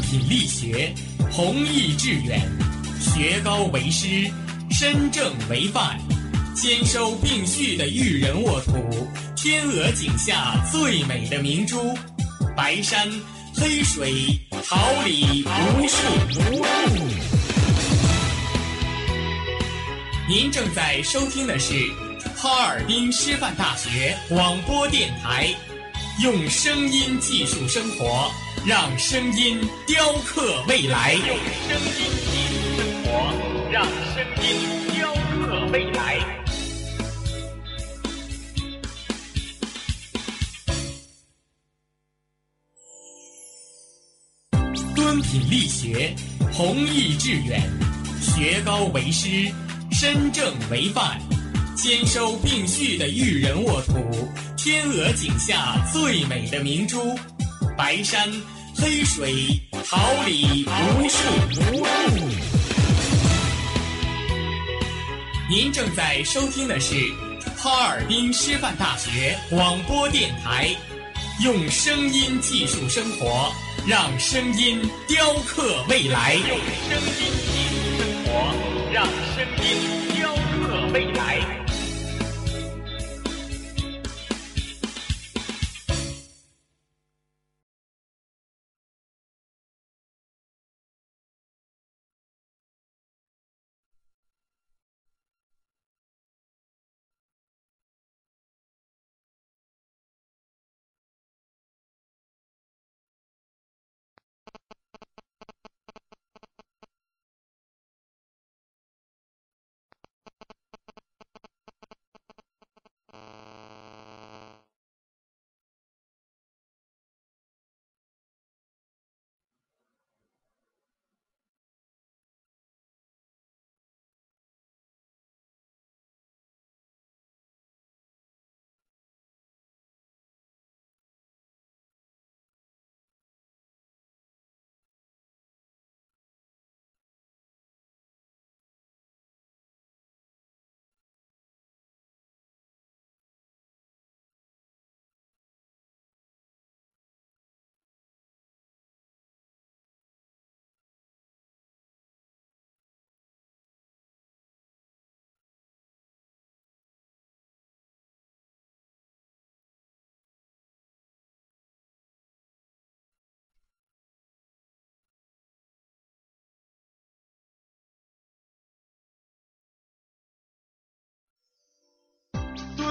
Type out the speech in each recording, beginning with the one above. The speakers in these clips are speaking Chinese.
品力学，弘毅致远，学高为师，身正为范，兼收并蓄的育人沃土，天鹅颈下最美的明珠，白山黑水，桃李无数。您正在收听的是哈尔滨师范大学广播电台，用声音技术生活，让声音雕刻未来。用声音记录生活，让声音雕刻未来。敦品力学，弘毅致远，学高为师，身正为范，兼收并蓄的育人沃土，天鹅颈下最美的明珠，白山黑水，桃李无数。您正在收听的是哈尔滨师范大学广播电台，用声音技术生活，让声音雕刻未来。用声音技术生活，让声音雕刻未来。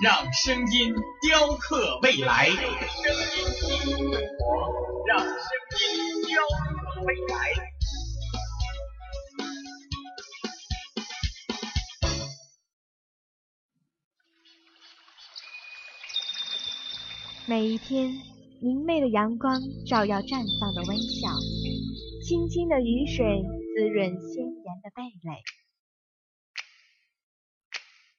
让声音雕刻未来。用声音技术生活，让声音雕刻未来。每一天，明媚的阳光照耀绽放的微笑，清清的雨水滋润鲜艳的蓓蕾。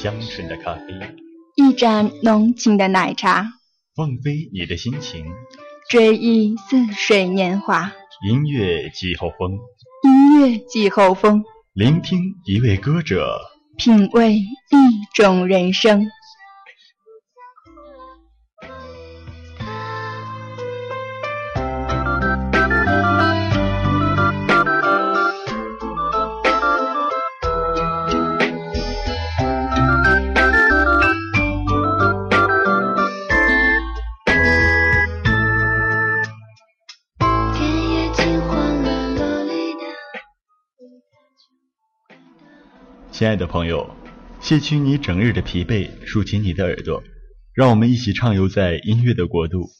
香醇的咖啡，一盏浓情的奶茶，放飞你的心情，追忆似水年华。音乐季候风，音乐季候风，聆听一位歌者，品味一种人生。亲爱的朋友，卸去你整日的疲惫，竖起你的耳朵，让我们一起畅游在音乐的国度。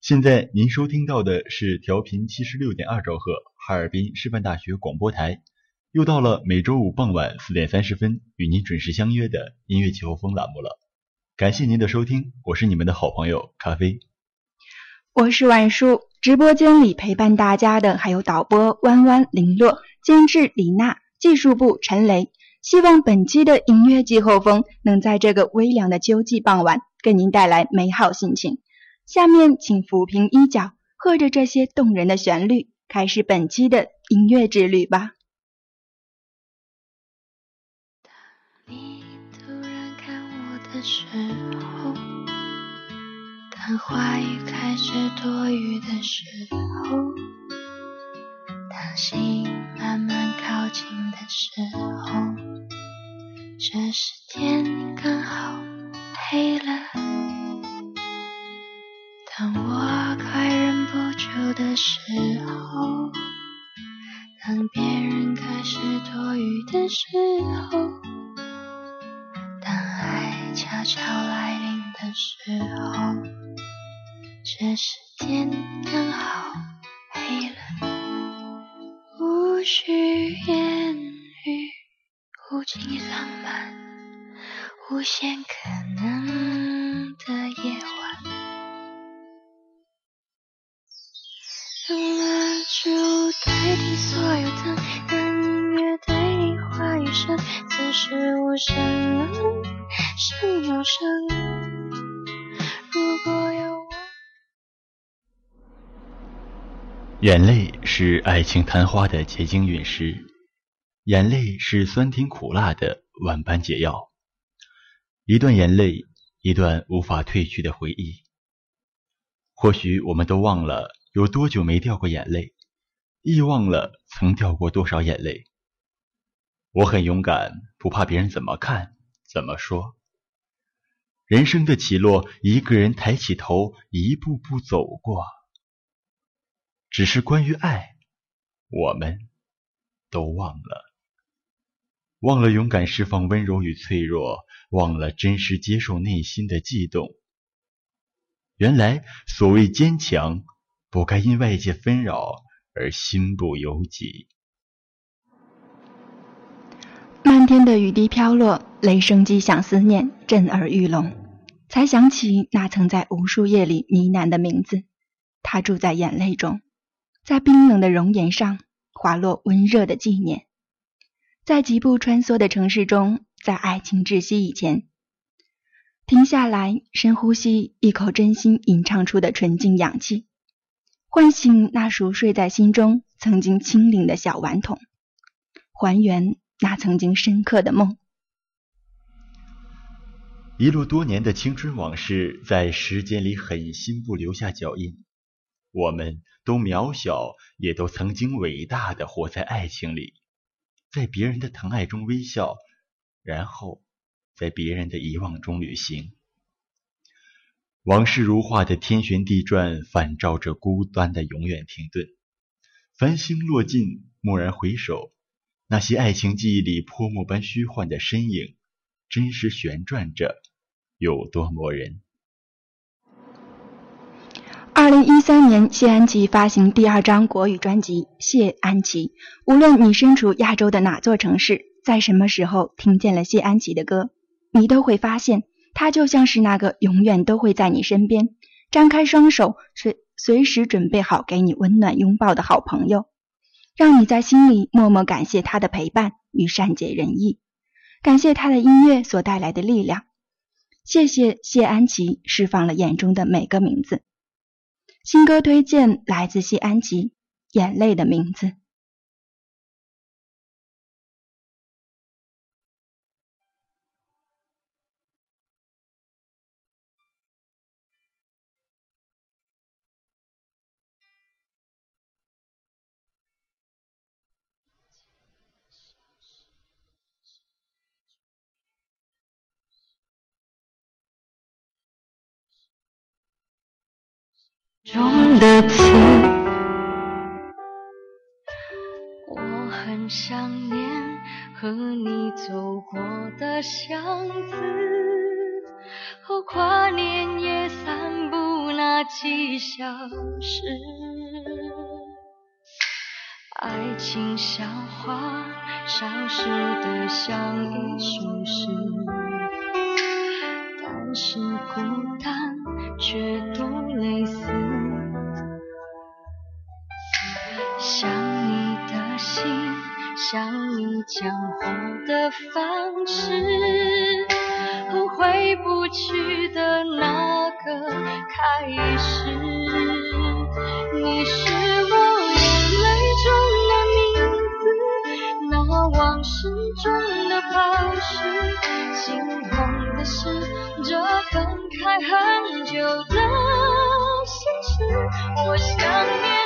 现在您收听到的是调频七十六点二兆赫，哈尔滨师范大学广播台。又到了每周五傍晚四点三十分与您准时相约的音乐季后风栏目了。感谢您的收听，我是你们的好朋友咖啡。我是晚叔，直播间里陪伴大家的还有导播弯弯、林洛，监制李娜，技术部陈雷。希望本期的音乐季后风能在这个微凉的秋季傍晚给您带来美好心情。下面请抚平衣角，和着这些动人的旋律，开始本期的音乐之旅吧。当你突然看我的时候，当话语开始多余的时候，当心慢慢靠近的时候。这时天刚好黑了，当我快忍不住的时候，当别人开始多余的时候，当爱悄悄来临的时候，这时天刚好无限可能的夜晚。用蜡烛代替所有灯，让音乐对你话语声。此时无声，胜有声。如果要我，眼泪是爱情昙花的结晶陨石。眼泪是酸甜苦辣的万般解药，一段眼泪，一段无法褪去的回忆。或许我们都忘了有多久没掉过眼泪，亦忘了曾掉过多少眼泪。我很勇敢，不怕别人怎么看怎么说。人生的起落，一个人抬起头，一步步走过。只是关于爱，我们都忘了。忘了勇敢释放温柔与脆弱，忘了真实接受内心的悸动。原来所谓坚强，不该因外界纷扰而心不由己。漫天的雨滴飘落，雷声击响，思念震耳欲聋，才想起那曾在无数夜里呢喃的名字。他住在眼泪中，在冰冷的容颜上滑落温热的纪念。在疾步穿梭的城市中，在爱情窒息以前，停下来，深呼吸一口真心吟唱出的纯净氧气，唤醒那熟睡在心中曾经清灵的小顽童，还原那曾经深刻的梦。一路多年的青春往事，在时间里狠心不留下脚印。我们都渺小，也都曾经伟大的活在爱情里。在别人的疼爱中微笑，然后在别人的遗忘中旅行。往事如画的天旋地转，反照着孤单的永远停顿。繁星落尽，蓦然回首，那些爱情记忆里泼墨般虚幻的身影，真实旋转着，有多磨人。二零一三年，谢安琪发行第二张国语专辑《谢安琪》。无论你身处亚洲的哪座城市，在什么时候听见了谢安琪的歌，你都会发现，她就像是那个永远都会在你身边，张开双手，随随时准备好给你温暖拥抱的好朋友，让你在心里默默感谢他的陪伴与善解人意，感谢他的音乐所带来的力量。谢谢谢安琪释放了眼中的每个名字。新歌推荐来自谢安琪，《眼泪的名字》。中的词，我很想念和你走过的巷子，和跨年夜散步那几小时，爱情像花，消失的像一首诗，但是孤单却都类似。想你的心，想你讲话的方式，和回不去的那个开始。你是我眼泪中的名字，那往事中的宝石。心痛的是这分开很久的现实。我想念。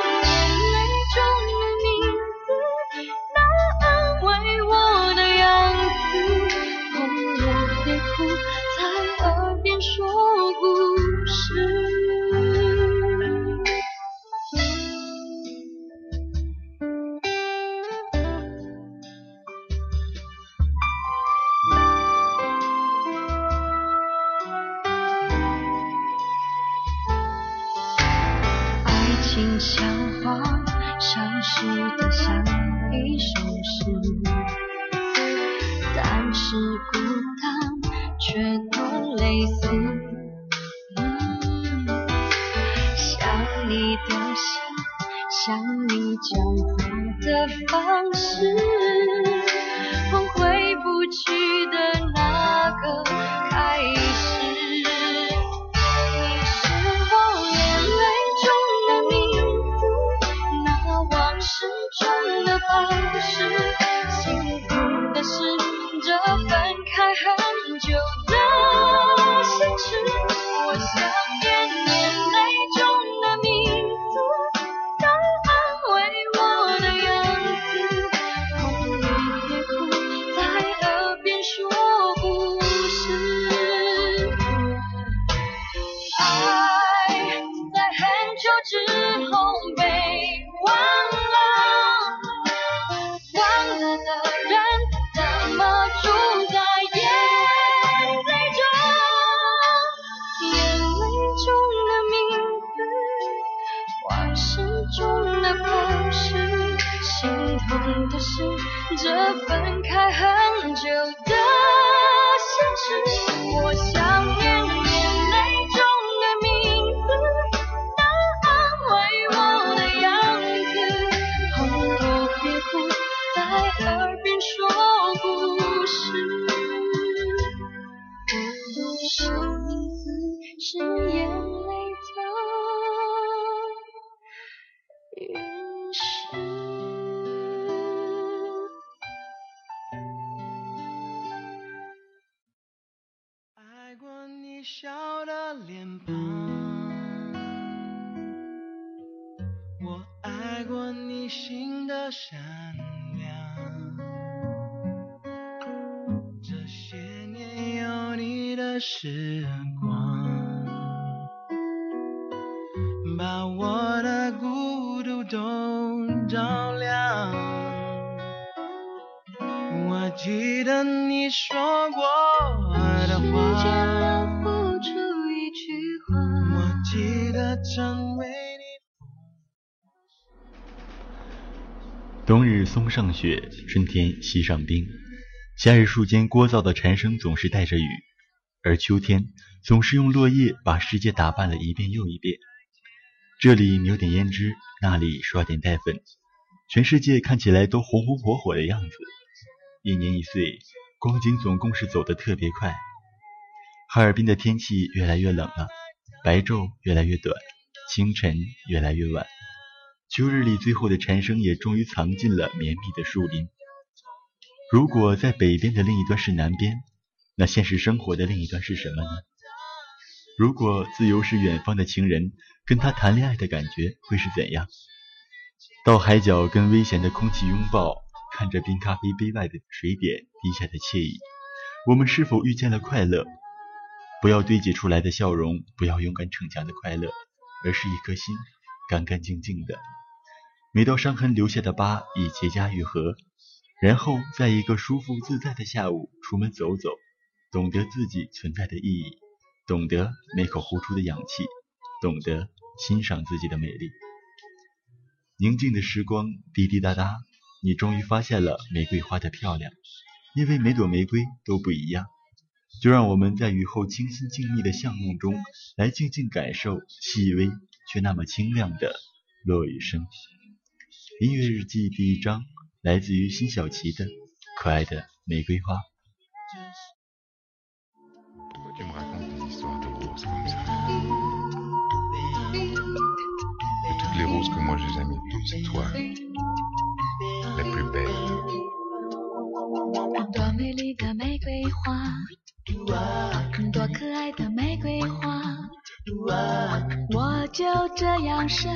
松上雪，春天溪上冰，夏日树间聒噪的蝉声总是带着雨。而秋天总是用落叶把世界打扮了一遍又一遍，这里扭点胭脂，那里刷点黛粉，全世界看起来都红红火火的样子。一年一岁，光景总共是走得特别快。哈尔滨的天气越来越冷了，白昼越来越短，清晨越来越晚，秋日里最后的蝉声也终于藏进了绵密的树林。如果在北边的另一端是南边，那现实生活的另一端是什么呢？如果自由是远方的情人，跟他谈恋爱的感觉会是怎样？到海角跟危险的空气拥抱，看着冰咖啡杯外的水点滴下的惬意，我们是否遇见了快乐？不要堆积出来的笑容，不要勇敢逞强的快乐，而是一颗心干干净净的。每道伤痕留下的疤已结痂愈合，然后在一个舒服自在的下午出门走走，懂得自己存在的意义。懂得每口呼出的氧气，懂得欣赏自己的美丽。宁静的时光滴滴答答，你终于发现了玫瑰花的漂亮。因为每朵玫瑰都不一样，就让我们在雨后清新静谧的巷弄中，来静静感受细微却那么清亮的落雨声。音乐日记第一章，来自于辛晓琪的《可爱的玫瑰花》。就这样深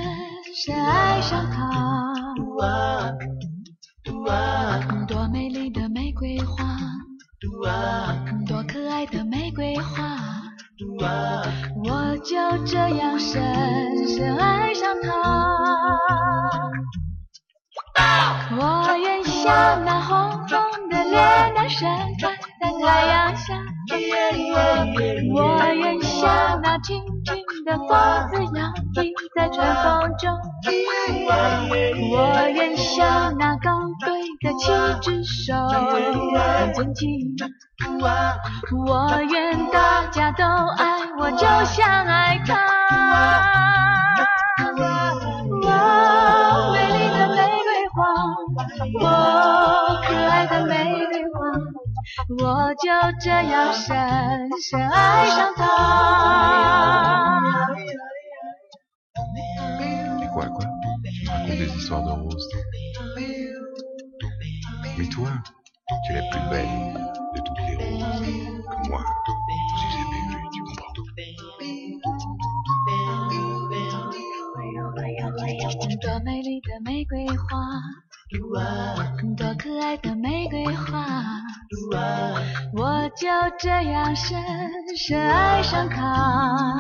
深爱上它。多美丽的玫瑰花，多可爱的玫瑰花，我就这样深深爱上它。我愿像那红红的脸蛋盛开在太阳下，我愿像那轻我愿像那高贵的七只手，我愿大家都爱我，就像爱他。我可爱的玫瑰花，我就这样深深爱这样深深爱上他。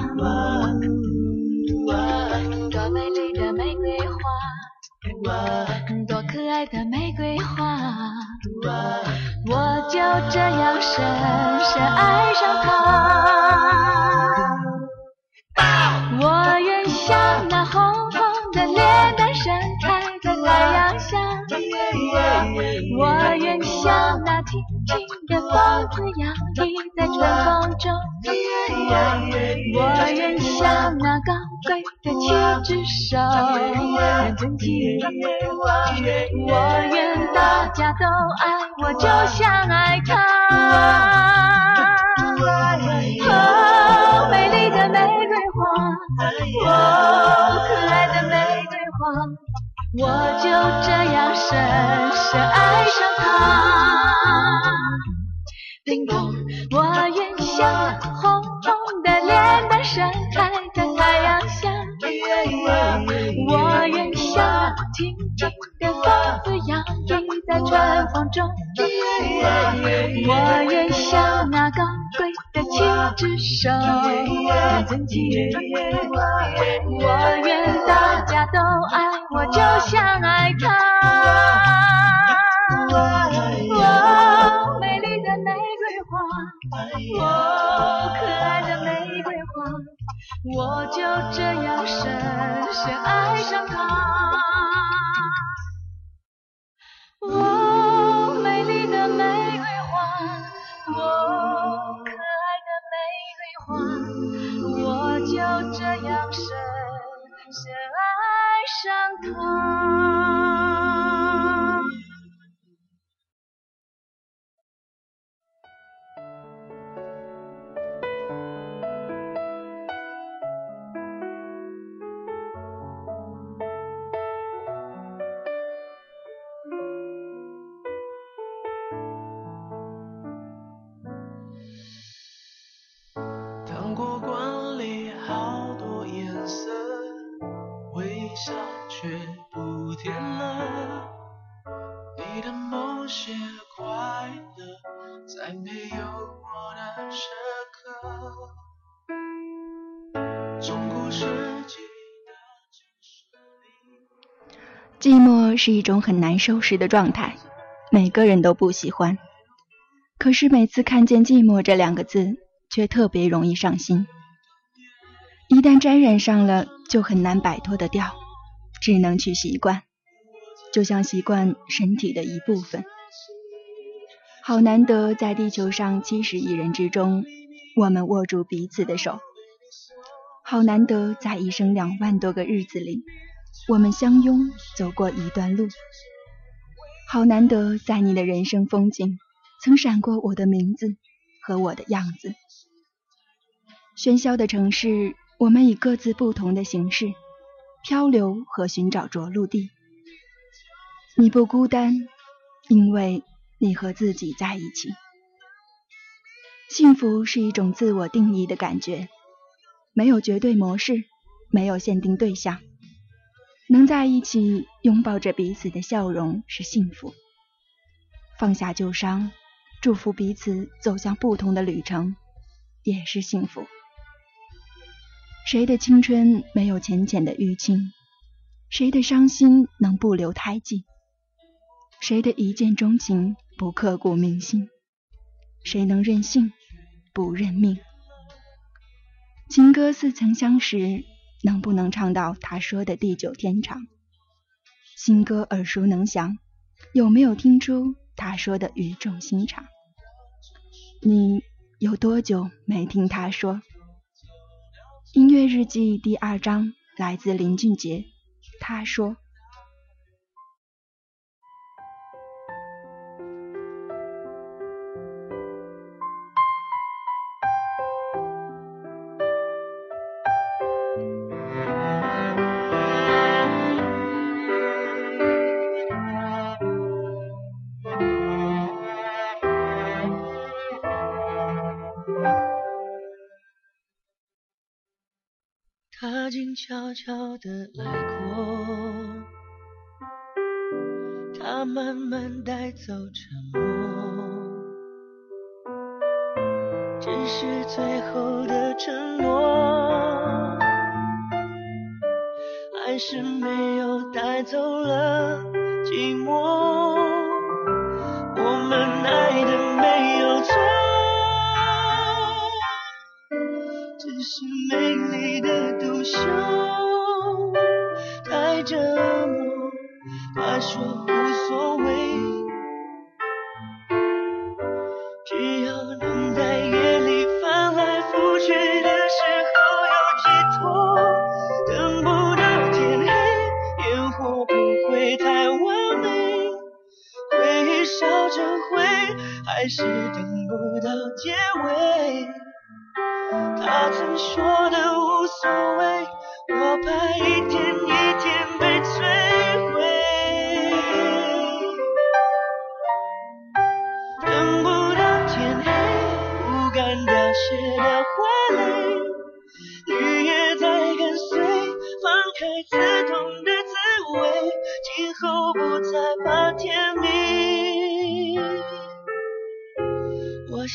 的七只手人尊敬，我愿大家都爱我，就像爱他。哦，美丽的玫瑰花，哦，可爱的玫瑰花。我就这样深深爱上他。中。我愿像那高贵的七只手尊敬。我愿大家都爱却不甜了你的某些快乐在没有我的时刻中国世纪的城市里寂寞是一种很难收拾的状态每个人都不喜欢。可是每次看见寂寞这两个字却特别容易上心。一旦沾染上了就很难摆脱的掉。只能去习惯，就像习惯身体的一部分。好难得，在地球上七十亿人之中，我们握住彼此的手；好难得，在一生两万多个日子里，我们相拥走过一段路；好难得，在你的人生风景，曾闪过我的名字和我的样子。喧嚣的城市。我们以各自不同的形式漂流和寻找着陆地。你不孤单，因为你和自己在一起。幸福是一种自我定义的感觉，没有绝对模式，没有限定对象。能在一起拥抱着彼此的笑容是幸福。放下旧伤，祝福彼此走向不同的旅程，也是幸福。谁的青春没有浅浅的淤青？谁的伤心能不留胎记？谁的一见钟情不刻骨铭心？谁能任性不认命？情歌似曾相识，能不能唱到他说的地久天长？新歌耳熟能详，有没有听出他说的语重心长？你有多久没听他说？音乐日记第二章来自林俊杰，他说。悄悄地来过，它慢慢带走沉默，只是最后的承诺，还是没有带走了寂寞。我们爱的没有错。只是美丽的独秀，忆笑着回，还是等不到结尾。他曾说的无所谓，我怕一天一天被摧毁。等不到天黑，不敢凋谢的花蕾，绿叶在跟随，放开刺痛的滋味，今后不再怕天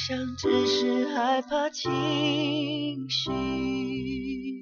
想只是害怕清。醒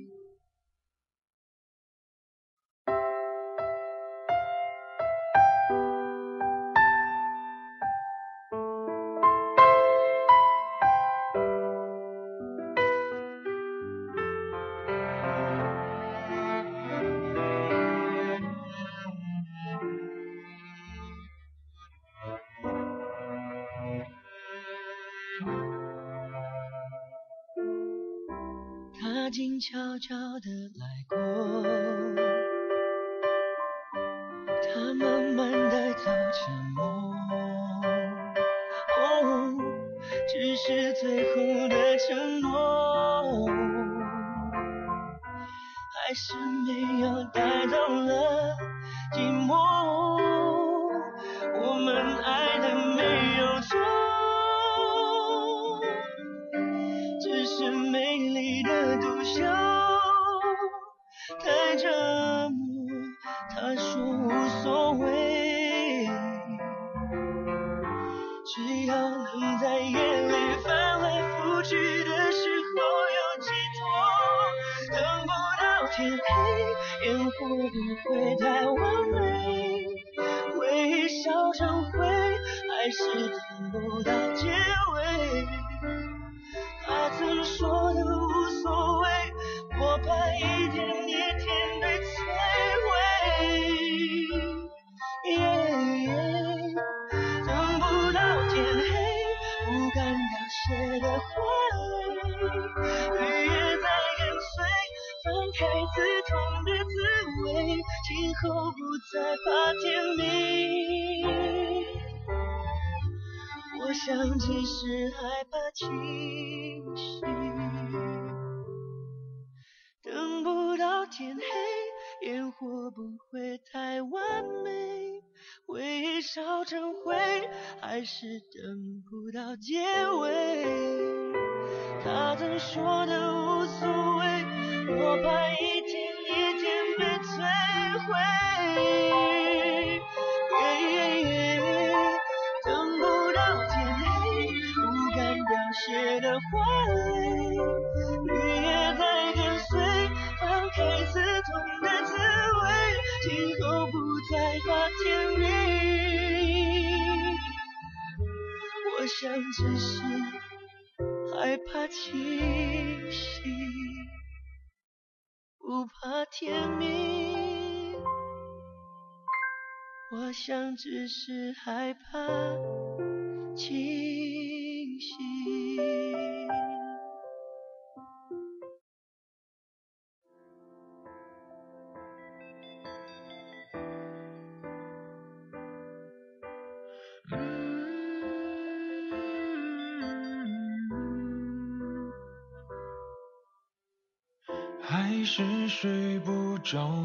他说无所谓，只要要能在夜里翻来覆去的时候有寄托，等不到天黑，烟火不会太完美，回忆烧成灰，还是等不到结尾。想只是害怕清醒，等不到天黑，烟火不会太完美，回忆烧成灰，还是等不到结尾。他曾说的无所谓，我怕一天一天被摧毁。花蕾，雨也在跟随，放开刺痛的滋味，今后不再怕天明。我想只是害怕清醒，不怕天明。我想只是害怕清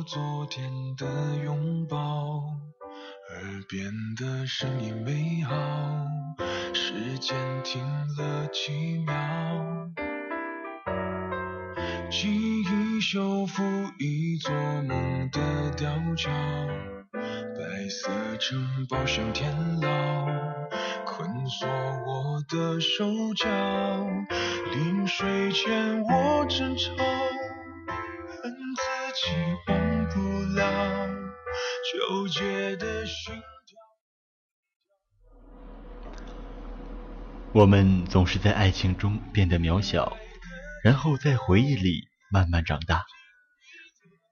昨天的拥抱，耳边的声音美好，时间停了几秒，记忆修复一座梦的吊桥，白色城堡像天牢，困锁我的手脚，临睡前我争吵。我们总是在爱情中变得渺小，然后在回忆里慢慢长大。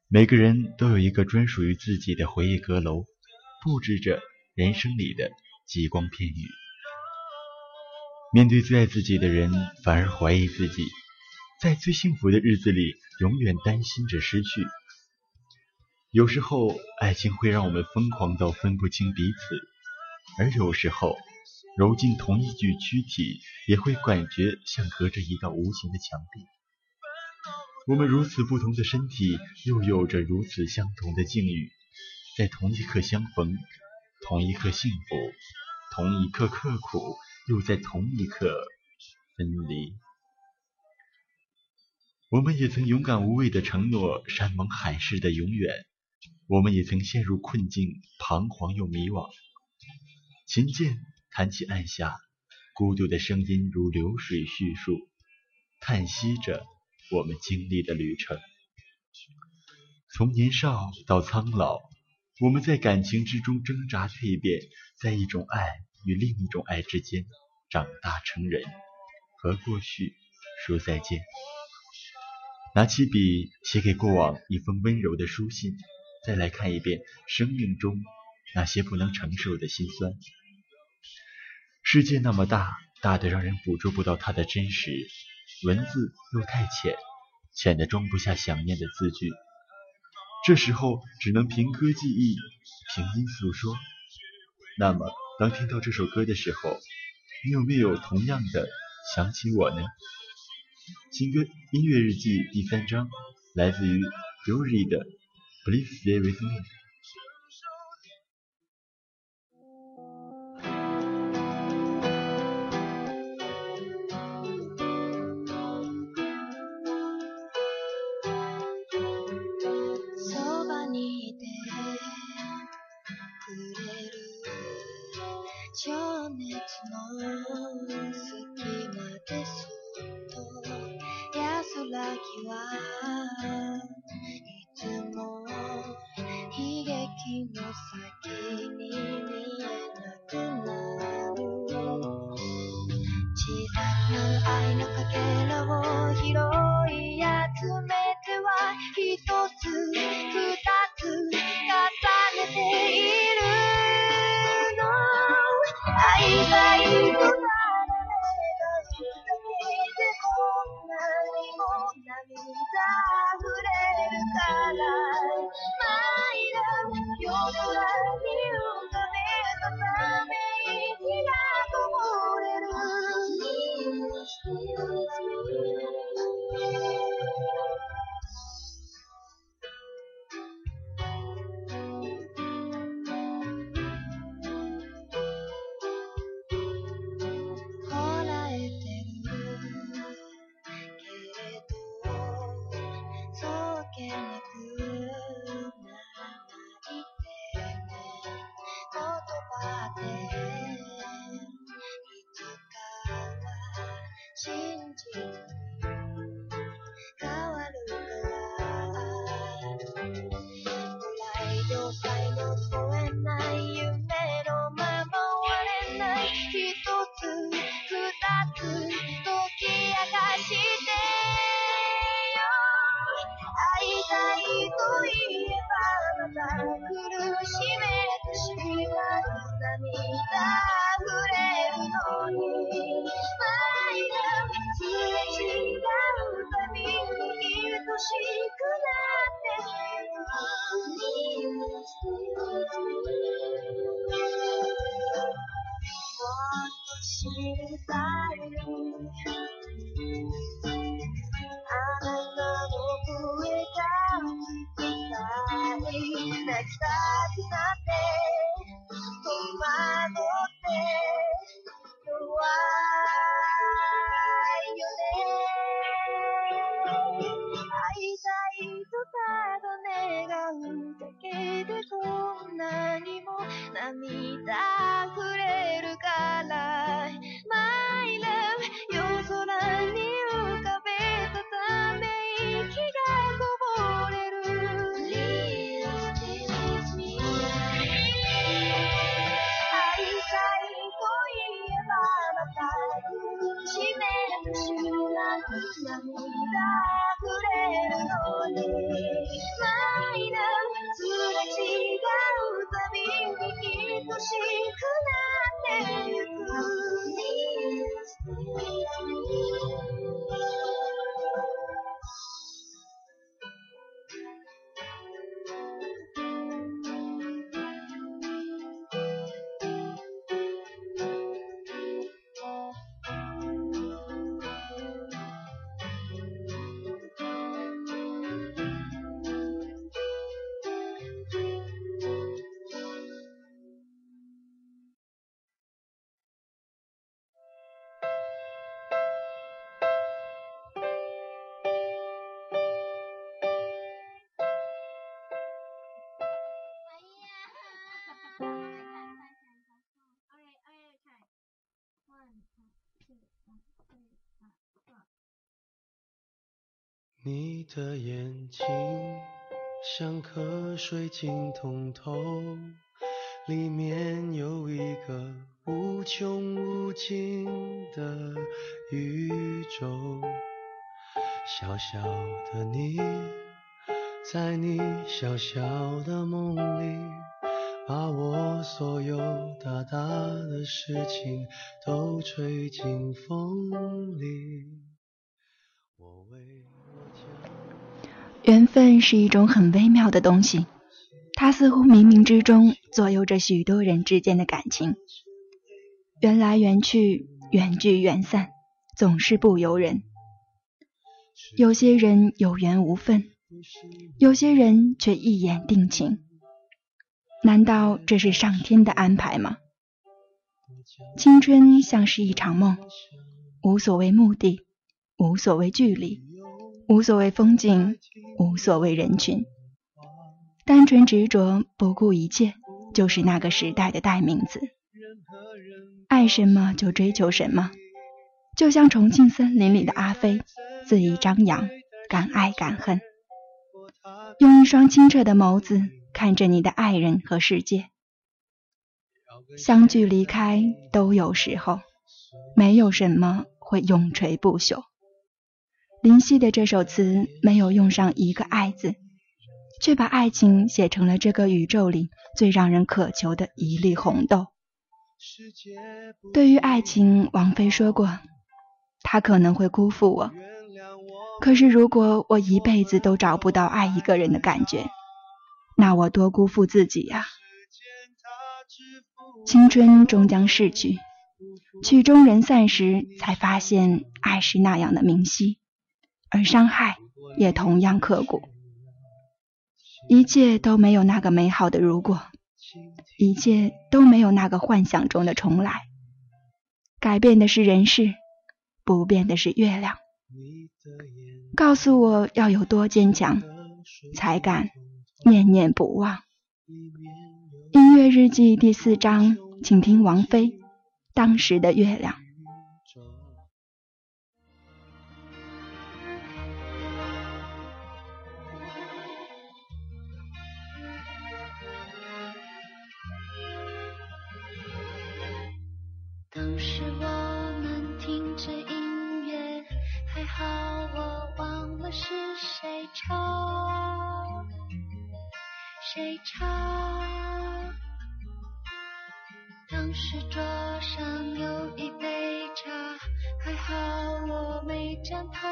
每个人都有一个专属于自己的回忆阁楼，布置着人生里的极光片语。面对最爱自己的人，反而怀疑自己。在最幸福的日子里，永远担心着失去。有时候，爱情会让我们疯狂到分不清彼此；而有时候，揉进同一具躯体，也会感觉像隔着一道无形的墙壁。我们如此不同的身体，又有着如此相同的境遇，在同一刻相逢，同一刻幸福，同一刻刻苦，又在同一刻分离。我们也曾勇敢无畏的承诺山盟海誓的永远，我们也曾陷入困境，彷徨又迷惘。琴键弹起按下，孤独的声音如流水叙述，叹息着我们经历的旅程。从年少到苍老，我们在感情之中挣扎蜕变，在一种爱与另一种爱之间长大成人，和过去说再见。拿起笔，写给过往一封温柔的书信，再来看一遍生命中那些不能承受的心酸。世界那么大，大的让人捕捉不到它的真实；文字又太浅，浅的装不下想念的字句。这时候只能凭歌记忆，凭音诉说。那么，当听到这首歌的时候，你有没有同样的想起我呢？新歌音乐日记第三章，来自于 Yuri 的 Please Stay With Me。你的眼睛像颗水晶通透里面有一个无穷无尽的宇宙。小小的你在你小小的梦里把我所有大大的事情都吹进风里。我为缘分是一种很微妙的东西，它似乎冥冥之中左右着许多人之间的感情。缘来缘去，缘聚缘散，总是不由人。有些人有缘无分，有些人却一眼定情。难道这是上天的安排吗？青春像是一场梦，无所谓目的，无所谓距离。无所谓风景，无所谓人群。单纯执着，不顾一切，就是那个时代的代名词。爱什么就追求什么，就像重庆森林里的阿飞，恣意张扬，敢爱敢恨。用一双清澈的眸子看着你的爱人和世界。相聚离开都有时候，没有什么会永垂不朽。林夕的这首词没有用上一个“爱”字，却把爱情写成了这个宇宙里最让人渴求的一粒红豆。对于爱情，王菲说过，他可能会辜负我，可是如果我一辈子都找不到爱一个人的感觉，那我多辜负自己呀！青春终将逝去，曲终人散时，才发现爱是那样的明晰。而伤害也同样刻骨，一切都没有那个美好的如果，一切都没有那个幻想中的重来。改变的是人事，不变的是月亮。告诉我要有多坚强，才敢念念不忘。音乐日记第四章，请听王菲《当时的月亮》。唱谁唱？当时桌上有一杯茶，还好我没沾汤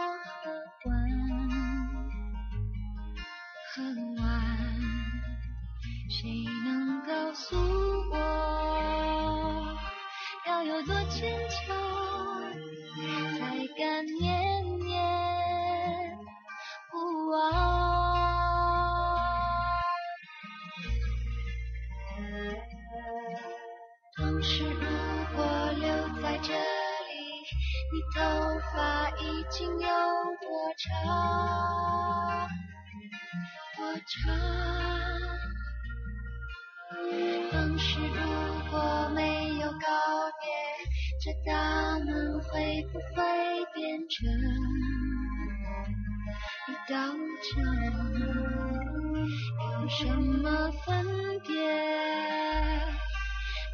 头发已经有多长？多长？当时如果没有告别，这大门会不会变成一道墙？有什么分别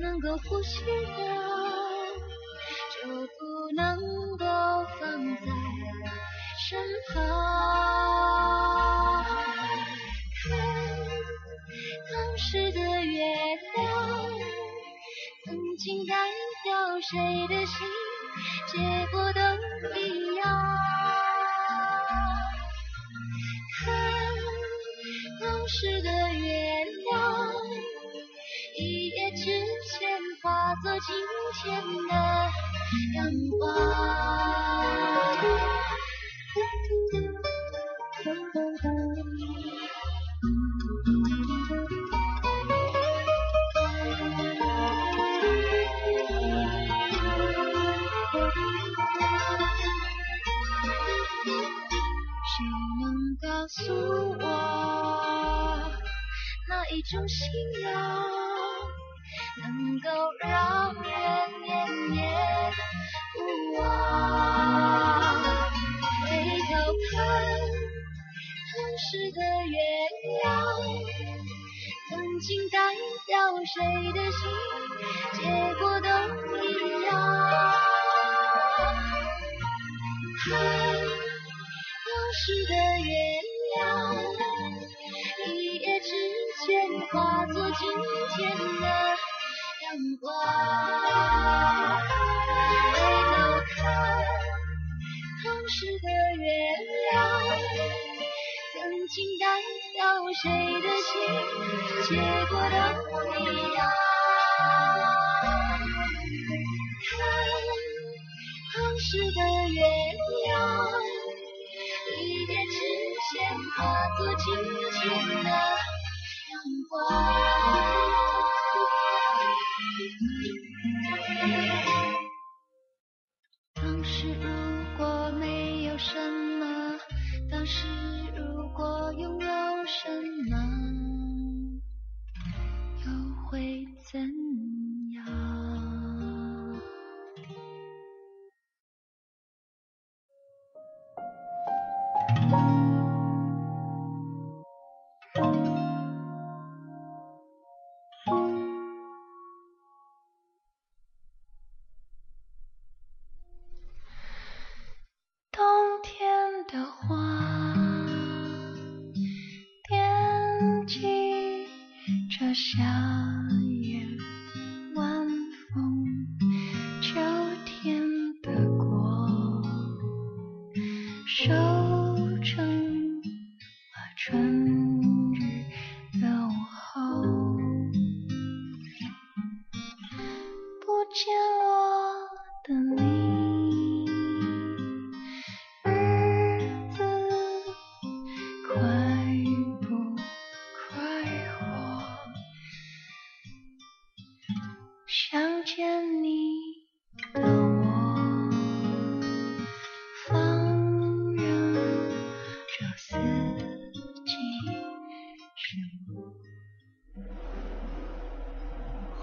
能够呼吸的？就不能在身旁。看当时的月亮，曾经代表谁的心，结果都一样。看当时的月亮，一夜之间化作今天的。阳光。谁能告诉我，哪一种信仰能够让时的月亮，曾经代表谁的心，结果都一样。看，当时的月亮，一夜之间化作今天的谁的心，结果都一样。看当时的月亮，一夜之间化作今天的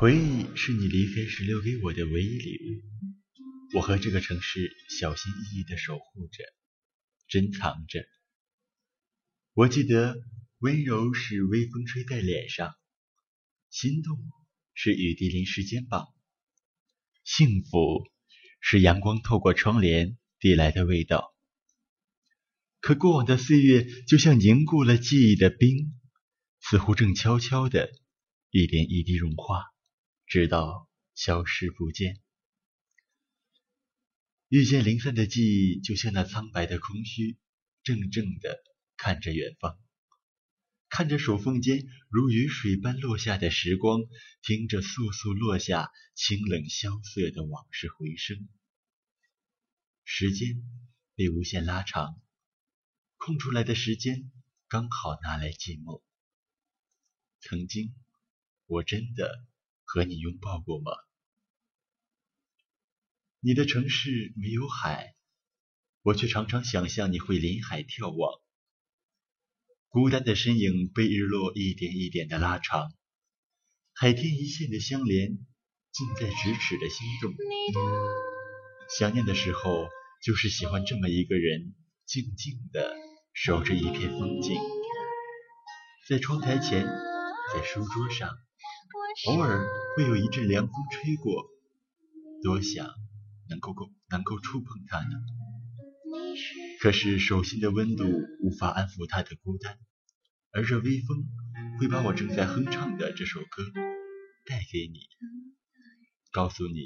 回忆是你离开时留给我的唯一礼物，我和这个城市小心翼翼地守护着，珍藏着。我记得温柔是微风吹在脸上，心动是雨滴淋湿肩膀，幸福是阳光透过窗帘递来的味道。可过往的岁月就像凝固了记忆的冰，似乎正悄悄地一点一滴融化。直到消失不见。遇见零散的记忆，就像那苍白的空虚，怔怔的看着远方，看着手缝间如雨水般落下的时光，听着簌簌落下清冷萧瑟的往事回声。时间被无限拉长，空出来的时间刚好拿来寂寞。曾经，我真的。和你拥抱过吗？你的城市没有海，我却常常想象你会临海眺望。孤单的身影被日落一点一点的拉长，海天一线的相连，近在咫尺的心动。想念的时候，就是喜欢这么一个人，静静的守着一片风景，在窗台前，在书桌上。偶尔会有一阵凉风吹过，多想能够够能够触碰它呢。可是手心的温度无法安抚它的孤单，而这微风会把我正在哼唱的这首歌带给你，告诉你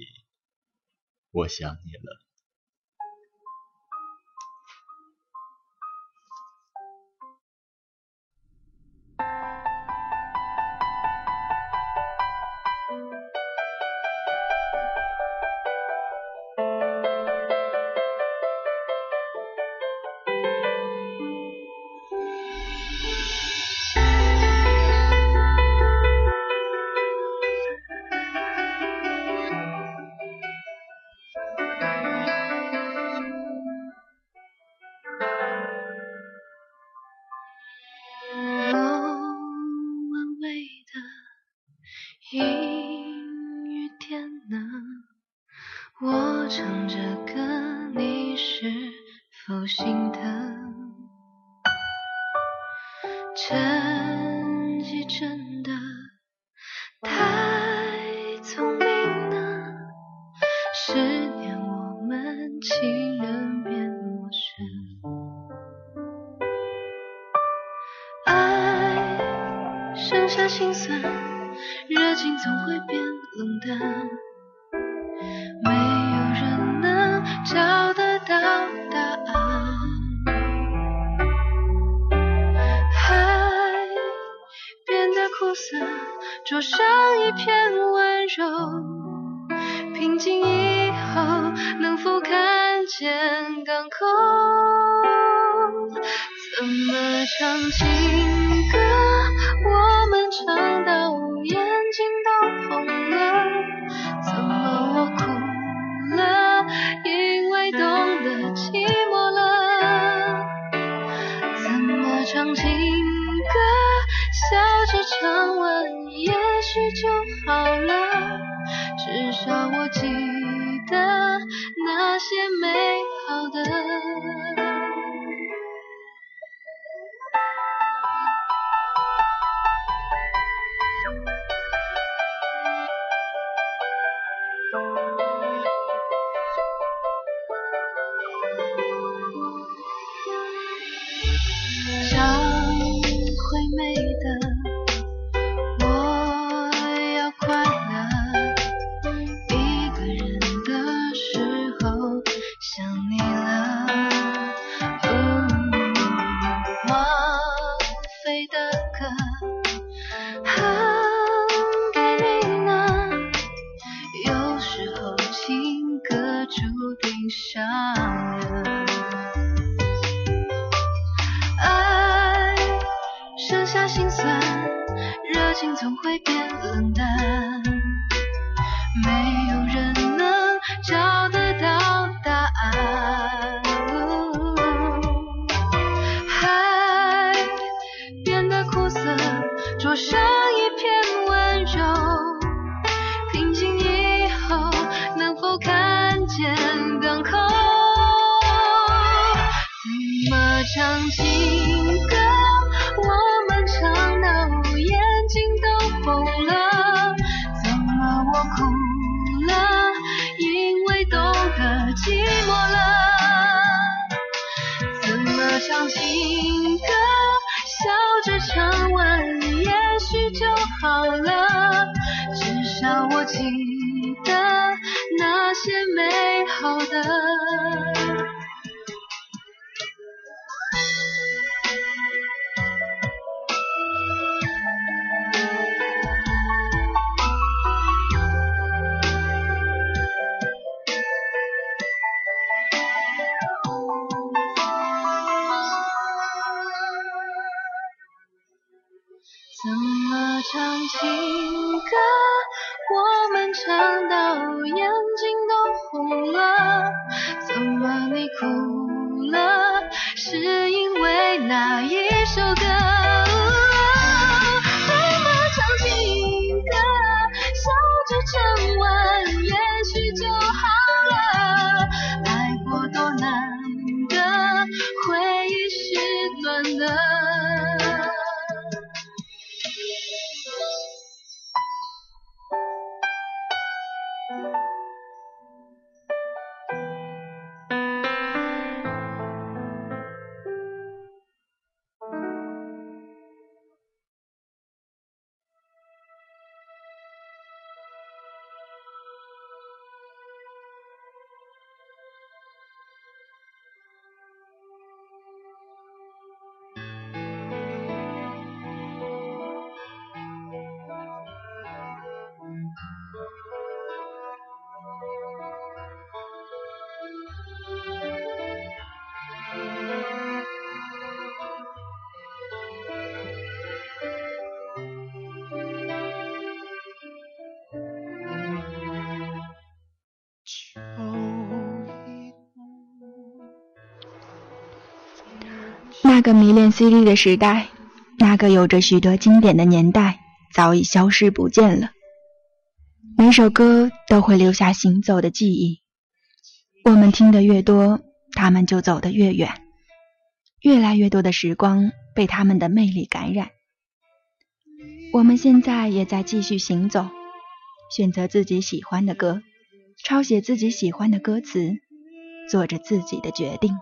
我想你了。长大个迷恋 CD 的时代，那个有着许多经典的年代，早已消失不见了。每首歌都会留下行走的记忆，我们听得越多，他们就走得越远。越来越多的时光被他们的魅力感染。我们现在也在继续行走，选择自己喜欢的歌，抄写自己喜欢的歌词，做着自己的决定。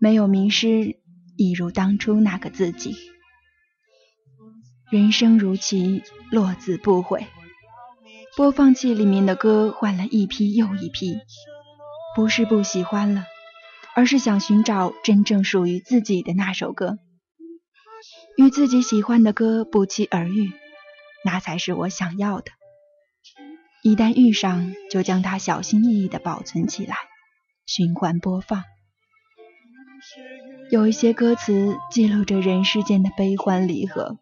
没有名师，一如当初那个自己。人生如棋，落子不悔。播放器里面的歌换了一批又一批，不是不喜欢了，而是想寻找真正属于自己的那首歌。与自己喜欢的歌不期而遇，那才是我想要的。一旦遇上，就将它小心翼翼地保存起来，循环播放。有一些歌词记录着人世间的悲欢离合，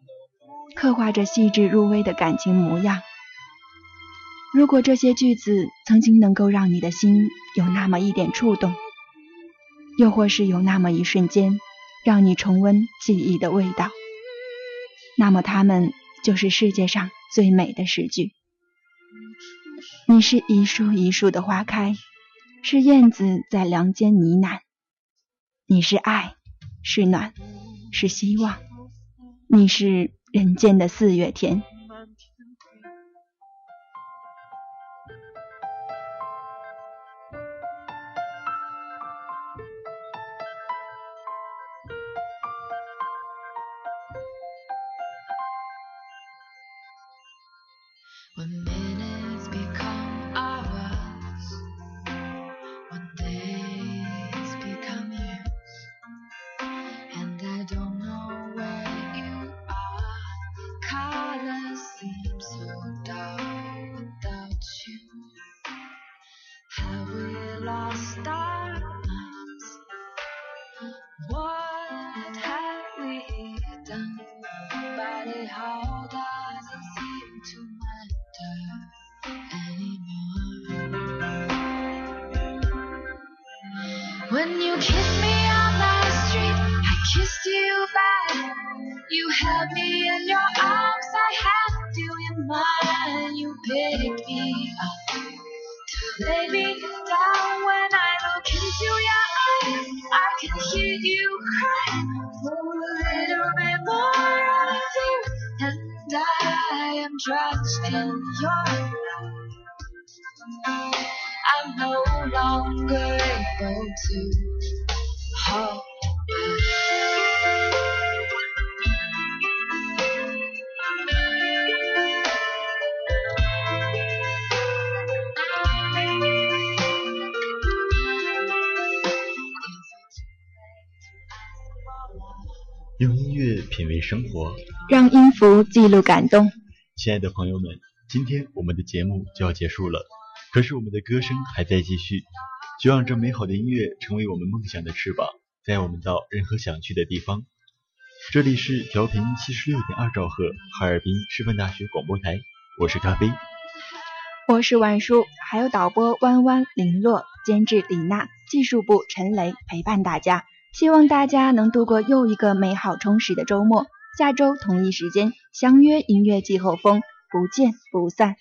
刻画着细致入微的感情模样。如果这些句子曾经能够让你的心有那么一点触动，又或是有那么一瞬间让你重温记忆的味道，那么它们就是世界上最美的诗句。你是一树一树的花开，是燕子在梁间呢喃。你是爱，是暖，是希望，你是人间的四月天。When you kissed me on the street, I kissed you back. You held me in your arms, 生活，让音符记录感动。亲爱的朋友们，今天我们的节目就要结束了，可是我们的歌声还在继续。就让这美好的音乐成为我们梦想的翅膀，带我们到任何想去的地方。这里是调频七十六点二兆赫，哈尔滨师范大学广播台，我是咖啡。我是晚叔，还有导播弯弯、林洛，监制李娜，技术部陈雷陪伴大家。希望大家能度过又一个美好充实的周末。下周同一时间相约音乐季后风，不见不散。